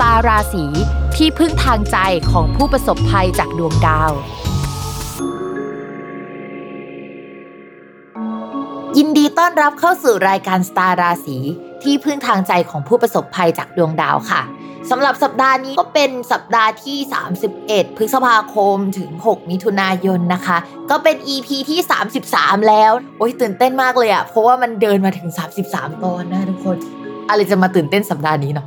ตาราศีที่พึ่งทางใจของผู้ประสบภัยจากดวงดาว ยินดีต้อนรับเข้าสู่รายการสตาราศีที่พึ่งทางใจของผู้ประสบภัยจากดวงดาวค่ะสำหรับสัปดาห์นี้ก็เป็นสัปดาห์ที่ 31 พฤษภาคมถึง 6 มิถุนายนนะคะ ก็เป็น EP ที่ 33 แล้ว โอ้ยตื่นเต้นมากเลยอะเพราะว่ามันเดินมาถึง 33 ตอนนะทุกคน อะไรจะมาตื่นเต้นสัปดาห์นี้เนาะ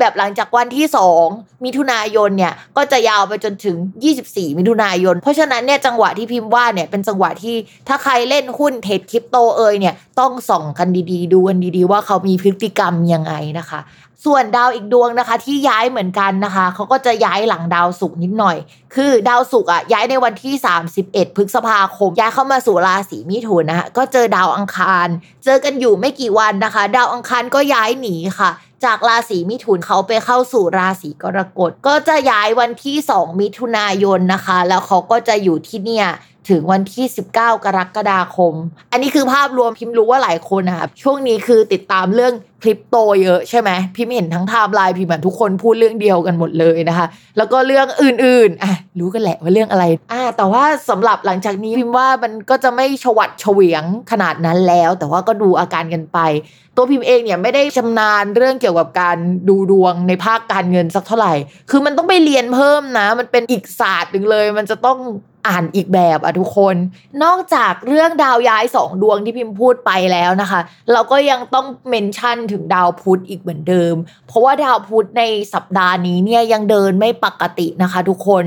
แบบหลังจากวันที่ 2 มิถุนายนเนี่ยก็จะยาวไปจนถึง 24 มิถุนายน เพราะฉะนั้นเนี่ยจังหวะที่พิมพ์ว่าเนี่ยเป็นจังหวะที่ถ้าใครเล่นหุ้นเทรดคริปโตเอยเนี่ยต้องส่องกันดีๆ ดูกันดีๆ ว่าเขามีพฤติกรรมยังไงนะคะ ส่วนดาวอีกดวงนะคะ ที่ย้ายเหมือนกันนะคะเขาก็จะย้ายหลังดาวศุกร์นิดหน่อย คือดาวศุกร์อะย้ายในวันที่ 31 พฤษภาคม ย้ายเข้ามาสู่ราศีมิถุนนะคะก็เจอดาวอังคาร เจอกันอยู่ไม่กี่วันนะคะ ดาวอังคารก็ย้ายหนีค่ะ จากราศีมิถุนเขาไปเข้าสู่ราศีกรกฎก็จะย้ายวันที่ 2 มิถุนายนนะคะ แล้วเขาก็จะอยู่ที่เนี่ย ถึงวันที่ 19 กรกฎาคม อันนี้คือภาพรวมพิมพ์รู้ว่าหลายคนนะครับช่วงนี้คือติดตามเรื่องคริปโตเยอะใช่ไหมพิมพ์เห็นทั้งไทม์ไลน์พิมพ์เหมือนทุกคนพูดเรื่องเดียวกันหมดเลยนะคะ แล้วก็เรื่องอื่นๆอะรู้กันแหละว่าเรื่องอะไรอ่าแต่ว่าสำหรับหลังจากนี้พิมพ์ว่ามันก็จะไม่ชวัดเฉวียงขนาดนั้นแล้ว แต่ว่าก็ดูอาการกันไป ตัวพิมพ์เองเนี่ยไม่ได้ชำนาญเรื่องเกี่ยวกับการดูดวงในภาคการเงินสักเท่าไหร่ คือมันต้องไปเรียนเพิ่มนะ มันเป็นอีกศาสตร์หนึ่งเลย มันจะต้อง อ่านอีกแบบอะทุกคน นอกจากเรื่องดาวย้ายสองดวงที่พิมพ์พูดไปแล้วนะคะ เราก็ยังต้องเมนชั่นถึงดาวพุธอีกเหมือนเดิม เพราะว่าดาวพุธในสัปดาห์นี้เนี่ยยังเดินไม่ปกตินะคะ ทุกคน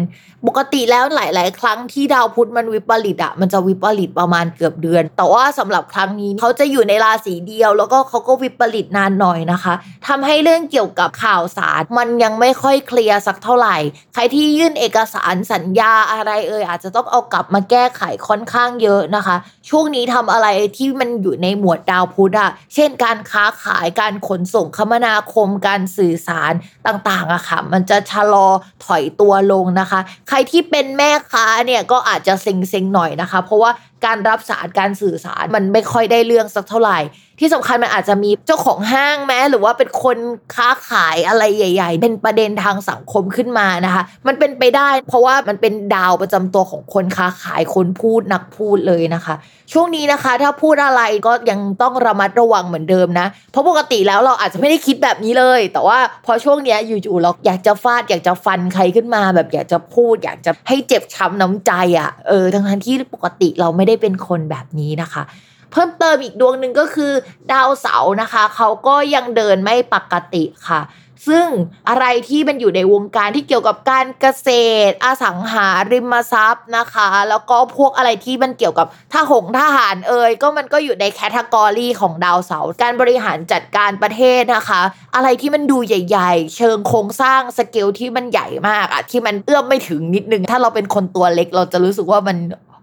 ปกติแล้วหลาย ๆ ครั้งที่ดาวพุธมันวิปริตอะมันจะวิปริตประมาณเกือบเดือน แต่ว่าสำหรับครั้งนี้เขาจะอยู่ในราศีเดียว แล้วก็เขาก็วิปริตนานหน่อยนะคะทำให้เรื่องเกี่ยวกับข่าวสารมันยังไม่ค่อยเคลียร์สักเท่าไหร่ ใครที่ยื่นเอกสารสัญญาอะไรเอ่ยอาจจะจะต้องเอากลับมาแก้ไขค่อนข้างเยอะนะคะ ช่วงนี้ทำอะไรที่มันอยู่ในหมวดดาวพุธอะเช่น การค้าขายการขนส่งคมนาคมการสื่อสารต่างๆอะค่ะ มันจะชะลอถอยตัวลงนะคะ ใครที่เป็นแม่ค้าเนี่ยก็อาจจะเซ็งๆหน่อยนะคะ เพราะว่าการรับสารการสื่อสารมันไม่ค่อยได้เรื่องสักเท่าไหร่ ที่สำคัญมันอาจจะมีเจ้าของห้างแม้หรือว่าเป็นคนค้าขายอะไรใหญ่ ๆ เป็นประเด็นทางสังคมขึ้นมานะคะ มันเป็นไปได้ เพราะว่ามันเป็นดาวประจำตัวของคนค้าขายคนพูดนักพูดเลยนะคะ ช่วงนี้นะคะ ถ้าพูดอะไรก็ยังต้องระมัดระวังเหมือนเดิมนะ เพราะปกติแล้วเราอาจจะไม่ได้คิดแบบนี้เลย แต่ว่าพอช่วงเนี้ยอยู่ๆเราอยากจะฟาดอยากจะฟันใครขึ้นมา แบบอยากจะพูด อยากจะให้เจ็บช้ำน้ำใจอะ่ะเออทั้งที่ปกติเราไม่ได้เป็นคนแบบนี้นะคะ เพิ่มเติมอีกดวงหนึ่งก็คือ ดาวเสาร์นะคะ เขาก็ยังเดินไม่ปกติค่ะ ซึ่งอะไรที่มันอยู่ในวงการที่เกี่ยวกับการเกษตร อสังหาริมทรัพย์นะคะ แล้วก็พวกอะไรที่มันเกี่ยวกับทหงทหารเอ่ยก็มันก็อยู่ในแคตตากรีของดาวเสาร์การบริหารจัดการประเทศนะคะ อะไรที่มันดูใหญ่ ๆ เชิงโครงสร้างสเกลที่มันใหญ่มากอะที่มันเอื้อมไม่ถึงนิดนึงถ้าเราเป็นคนตัวเล็กเราจะรู้สึกว่ามัน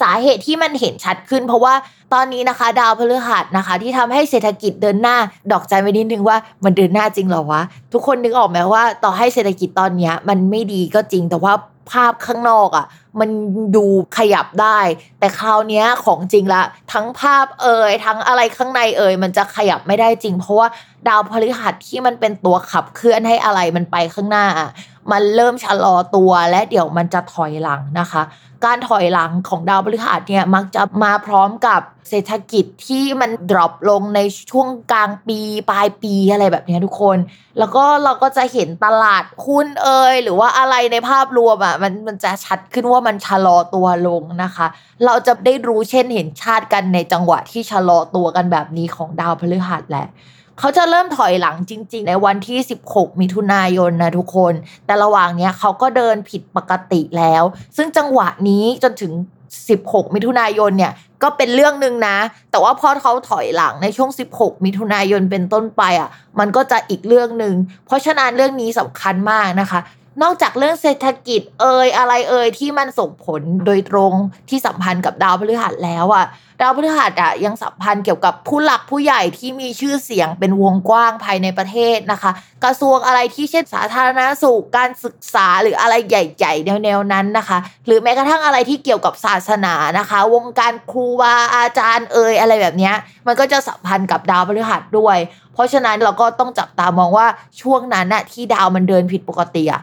สาเหตุที่มันเห็นชัดขึ้น เพราะว่าตอนนี้นะคะ ดาวพฤหัสนะคะ ที่ทำให้เศรษฐกิจเดินหน้า ดอกใจไว้นิดนึงว่ามันเดินหน้าจริงหรอวะ ทุกคนนึกออกไหมว่า ต่อให้เศรษฐกิจตอนนี้มันไม่ดีก็จริงแต่ว่าภาพข้างนอกอะ่ะ มันดูขยับได้ แต่คราวนี้ของจริงละ ทั้งภาพเอ่ยทั้งอะไรข้างในเอ่ยมันจะขยับไม่ได้จริง เพราะว่าดาวพฤหัสที่มันเป็นตัวขับเคลื่อนให้อะไรมันไปข้างหน้า มันเริ่มชะลอตัวและเดี๋ยวมันจะถอยหลังนะคะ การถอยหลังของดาวพฤหัสเนี่ยมักจะมาพร้อมกับเศรษฐกิจที่มันดรอปลงในช่วงกลางปีปลายปีอะไรแบบนี้ทุกคน แล้วก็เราก็จะเห็นตลาดหุ้นเอ่ยหรือว่าอะไรในภาพรวมอะมันมันจะชัดขึ้นว่ามันชะลอตัวลงนะคะ เราจะได้รู้เช่นเห็นชาติกันในจังหวะที่ชะลอตัวกันแบบนี้ของดาวพฤหัสแหละ เขาจะเริ่มถอยหลังจริง ๆ ในวันที่ 16 มิถุนายนนะทุกคน แต่ระหว่างเนี้ยเขาก็เดินผิดปกติแล้ว ซึ่งจังหวะนี้จนถึง 16 มิถุนายนเนี่ยก็เป็นเรื่องหนึ่งนะ แต่ว่าพอเขาถอยหลังในช่วง 16 มิถุนายนเป็นต้นไปอะ มันก็จะอีกเรื่องหนึ่ง เพราะฉะนั้นเรื่องนี้สำคัญมากนะคะนอกจากเรื่องเศรษฐกิจเอ่ยอะไรเอ่ยที่มันส่งผลโดยตรงที่สัมพันธ์กับดาวพฤหัสแล้วอะ ดาวพฤหัสอะยังสัมพันธ์เกี่ยวกับผู้หลักผู้ใหญ่ที่มีชื่อเสียงเป็นวงกว้างภายในประเทศนะคะ กระทรวงอะไรที่เช่นสาธารณสุขการศึกษาหรืออะไรใหญ่ ๆ แนวๆนั้นนะคะ หรือแม้กระทั่งอะไรที่เกี่ยวกับศาสนานะคะ วงการครูบาอาจารย์เอ่ยอะไรแบบนี้มันก็จะสัมพันธ์กับดาวพฤหัสด้วย เพราะฉะนั้นเราก็ต้องจับตามองว่าช่วงนั้นน่ะที่ดาวมันเดินผิดปกติอะ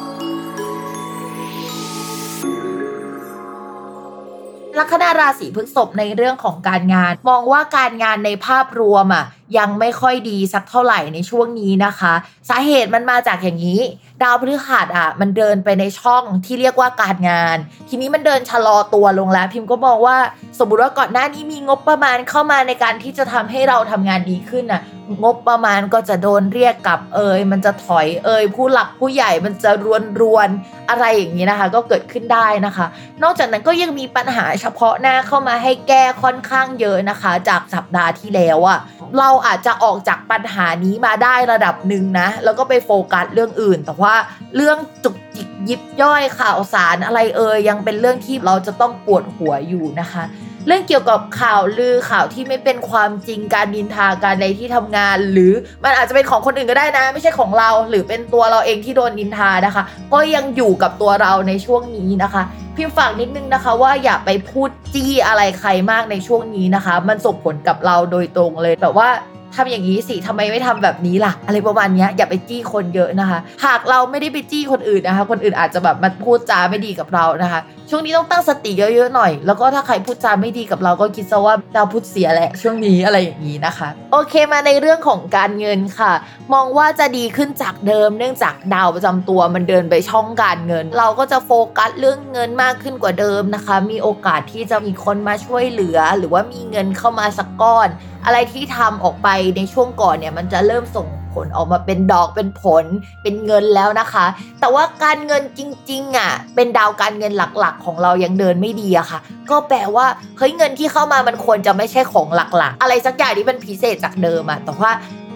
ลัคนาราศีพฤษภในเรื่องของการงาน มองว่าการงานในภาพรวมอะ ยังไม่ค่อยดีสักเท่าไหร่ในช่วงนี้นะคะ สาเหตุมันมาจากอย่างนี้ ดาวพฤหัสอะมันเดินไปในช่องที่เรียกว่าการงาน ทีนี้มันเดินชะลอตัวลงแล้ว พิมพ์ก็มองว่าสมมติว่าก่อนหน้านี้มีงบประมาณเข้ามาในการที่จะทำให้เราทำงานดีขึ้นน่ะงบประมาณก็จะโดนเรียกกลับเอยมันจะถอยเอยผู้หลักผู้ใหญ่มันจะรวนรวนอะไรอย่างนี้นะคะ ก็เกิดขึ้นได้นะคะ นอกจากนั้นก็ยังมีปัญหาเฉพาะหน้าเข้ามาให้แก้ค่อนข้างเยอะนะคะ จากสัปดาห์ที่แล้วอะเราอาจจะออกจากปัญหานี้มาได้ระดับหนึ่งนะ แล้วก็ไปโฟกัสเรื่องอื่น แต่ว่าเรื่องจุกจิกยิบย่อยข่าวสารอะไรเอ่ยยังเป็นเรื่องที่เราจะต้องปวดหัวอยู่นะคะ เรื่องเกี่ยวกับข่าวลือข่าวที่ไม่เป็นความจริงการดินทาการในที่ทำงาน หรือมันอาจจะเป็นของคนอื่นก็ได้นะ ไม่ใช่ของเรา หรือเป็นตัวเราเองที่โดนดินทานะคะ ก็ยังอยู่กับตัวเราในช่วงนี้นะคะ พิมพ์ฝากนิดนึงนะคะว่าอย่าไปพูดจี้อะไรใครมากในช่วงนี้นะคะ มันส่งผลกับเราโดยตรงเลยแบบว่าทำอย่างนี้สิทำไมไม่ทำแบบนี้ล่ะ อะไรประมาณนี้อย่าไปจี้คนเยอะนะคะ หากเราไม่ได้ไปจี้คนอื่นนะคะ คนอื่นอาจจะแบบมาพูดจาไม่ดีกับเรานะคะ ช่วงนี้ต้องตั้งสติเยอะๆหน่อย แล้วก็ถ้าใครพูดจาไม่ดีกับเราก็คิดซะว่าดาวพุธเสียแหละ ช่วงนี้อะไรอย่างนี้นะคะ โอเคมาในเรื่องของการเงินค่ะ มองว่าจะดีขึ้นจากเดิม เนื่องจากดาวประจำตัวมันเดินไปช่องการเงิน เราก็จะโฟกัสเรื่องเงินมากขึ้นกว่าเดิมนะคะ มีโอกาสที่จะมีคนมาช่วยเหลือ หรือว่ามีเงินเข้ามาสักก้อน อะไรที่ทำออกไปในช่วงก่อนเนี่ยมันจะเริ่มส่ง ผลออกมาเป็นดอกเป็นผลเป็นเงินแล้วนะคะ แต่ว่าการเงินจริงๆอะเป็นดาวการเงินหลักๆ ของเรายังเดินไม่ดีอะค่ะ ก็แปลว่าเฮ้ยเงินที่เข้ามามันควรจะไม่ใช่ของหลักๆ อะไรสักอย่างที่มันพิเศษจากเดิมอะแต่ว่า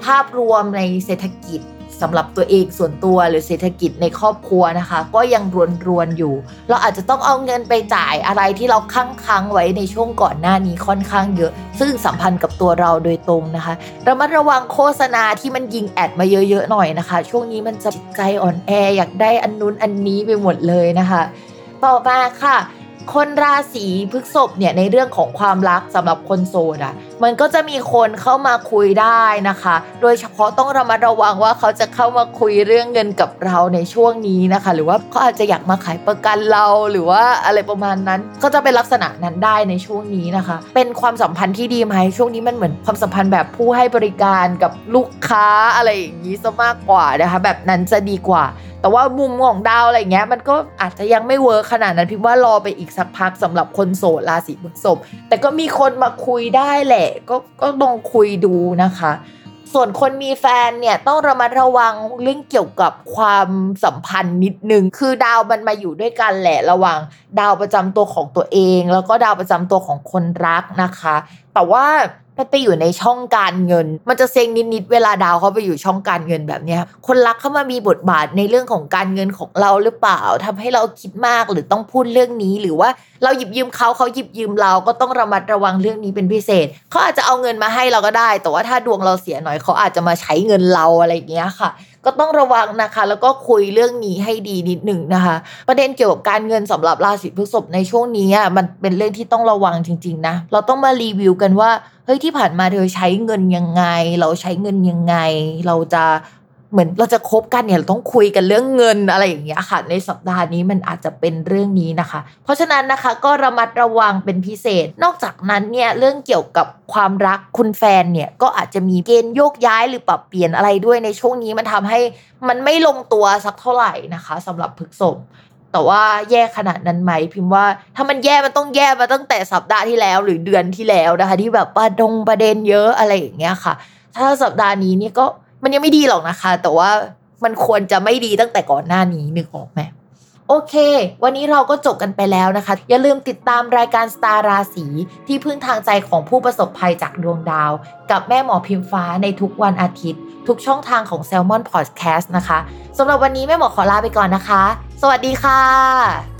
ภาพรวมในเศรษฐกิจ สำหรับตัวเองส่วนตัวหรือเศรษฐกิจในครอบครัวนะคะ ก็ยังรวนรวนอยู่ เราอาจจะต้องเอาเงินไปจ่ายอะไรที่เราค้างค้างไว้ในช่วงก่อนหน้านี้ค่อนข้างเยอะ ซึ่งสัมพันธ์กับตัวเราโดยตรงนะคะระมัดระวังโฆษณาที่มันยิงแอดมาเยอะๆหน่อยนะคะ ช่วงนี้มันจะจิตใจอ่อนแออยากได้อันนู้นอันนี้ไปหมดเลยนะคะ ต่อมาค่ะ คนราศีพฤษภเนี่ยในเรื่องของความรักสำหรับคนโสดอะมันก็จะมีคนเข้ามาคุยได้นะคะ โดยเฉพาะต้องระมัดระวังว่าเขาจะเข้ามาคุยเรื่องเงินกับเราในช่วงนี้นะคะ หรือว่าเขาอาจจะอยากมาขายประกันเราหรือว่าอะไรประมาณนั้น ก็จะเป็นลักษณะนั้นได้ในช่วงนี้นะคะ เป็นความสัมพันธ์ที่ดีไหมช่วงนี้มันเหมือนความสัมพันธ์แบบผู้ให้บริการกับลูกค้าอะไรอย่างนี้ซะมากกว่านะคะ แบบนั้นจะดีกว่า แต่ว่ามุมของดาวอะไรเงี้ยมันก็อาจจะยังไม่เวิร์คขนาดนั้นพิมว่ารอไปอีกสักพักสำหรับคนโสดราศีพฤษภแต่ก็มีคนมาคุยได้แหละ ก็ก็ลองคุยดูนะคะ ส่วนคนมีแฟนเนี่ยต้องระมัดระวังเรื่องเกี่ยวกับความสัมพันธ์นิดนึง คือดาวมันมาอยู่ด้วยกันแหละระหว่างดาวประจำตัวของตัวเอง แล้วก็ดาวประจำตัวของคนรักนะคะ แต่ว่า มันไปอยู่ในช่องการเงิน มันจะเซ็งนิดๆเวลาดาวเขาไปอยู่ช่องการเงินแบบเนี้ยคนรักเข้ามามีบทบาทในเรื่องของการเงินของเราหรือเปล่าทำให้เราคิดมากหรือต้องพูดเรื่องนี้ หรือว่าเราหยิบยืมเขาเขาหยิบยืมเราก็ต้องระมัดระวังเรื่องนี้เป็นพิเศษเขาอาจจะเอาเงินมาให้เราก็ได้ แต่ว่าถ้าดวงเราเสียหน่อยเขาอาจจะมาใช้เงินเราอะไรอย่างเงี้ยค่ะ ก็ต้องระวังนะคะ แล้วก็คุยเรื่องนี้ให้ดีนิดหนึ่งนะคะ ประเด็นเกี่ยวกับการเงินสำหรับราศีพฤษภในช่วงนี้อะมันเป็นเรื่องที่ต้องระวังจริง ๆ นะ เราต้องมารีวิวกันว่าเฮ้ยที่ผ่านมาเธอใช้เงินยังไง เราใช้เงินยังไง เราจะ เหมือนเราจะคบกันเนี่ยเราต้องคุยกันเรื่องเงินอะไรอย่างเงี้ยค่ะในสัปดาห์นี้มันอาจจะเป็นเรื่องนี้นะคะ เพราะฉะนั้นนะคะก็ระมัดระวังเป็นพิเศษ นอกจากนั้นเนี่ยเรื่องเกี่ยวกับความรักคุณแฟนเนี่ยก็อาจจะมีเกณฑ์โยกย้ายหรือปรับเปลี่ยนอะไรด้วยในช่วงนี้มันทำให้มันไม่ลงตัวสักเท่าไหร่นะคะสำหรับพฤกษภแต่ว่าแย่ขนาดนั้นไหมพิมพ์ว่าถ้ามันแย่มันต้องแย่มาตั้งแต่สัปดาห์ที่แล้วหรือเดือนที่แล้วนะคะ ที่แบบประดงประเด็นเยอะอะไรอย่างเงี้ยค่ะ ถ้าสัปดาห์นี้นี่ก็ มันยังไม่ดีหรอกนะคะ แต่ว่ามันควรจะไม่ดีตั้งแต่ก่อนหน้านี้นึกออกไหมโอเค วันนี้เราก็จบกันไปแล้วนะคะ อย่าลืมติดตามรายการสตาร์ราศีที่พึ่งทางใจของผู้ประสบภัยจากดวงดาว กับแม่หมอพิมฟ้าในทุกวันอาทิตย์ ทุกช่องทางของ Salmon Podcast นะคะสำหรับวันนี้แม่หมอขอลาไปก่อนนะคะ สวัสดีค่ะ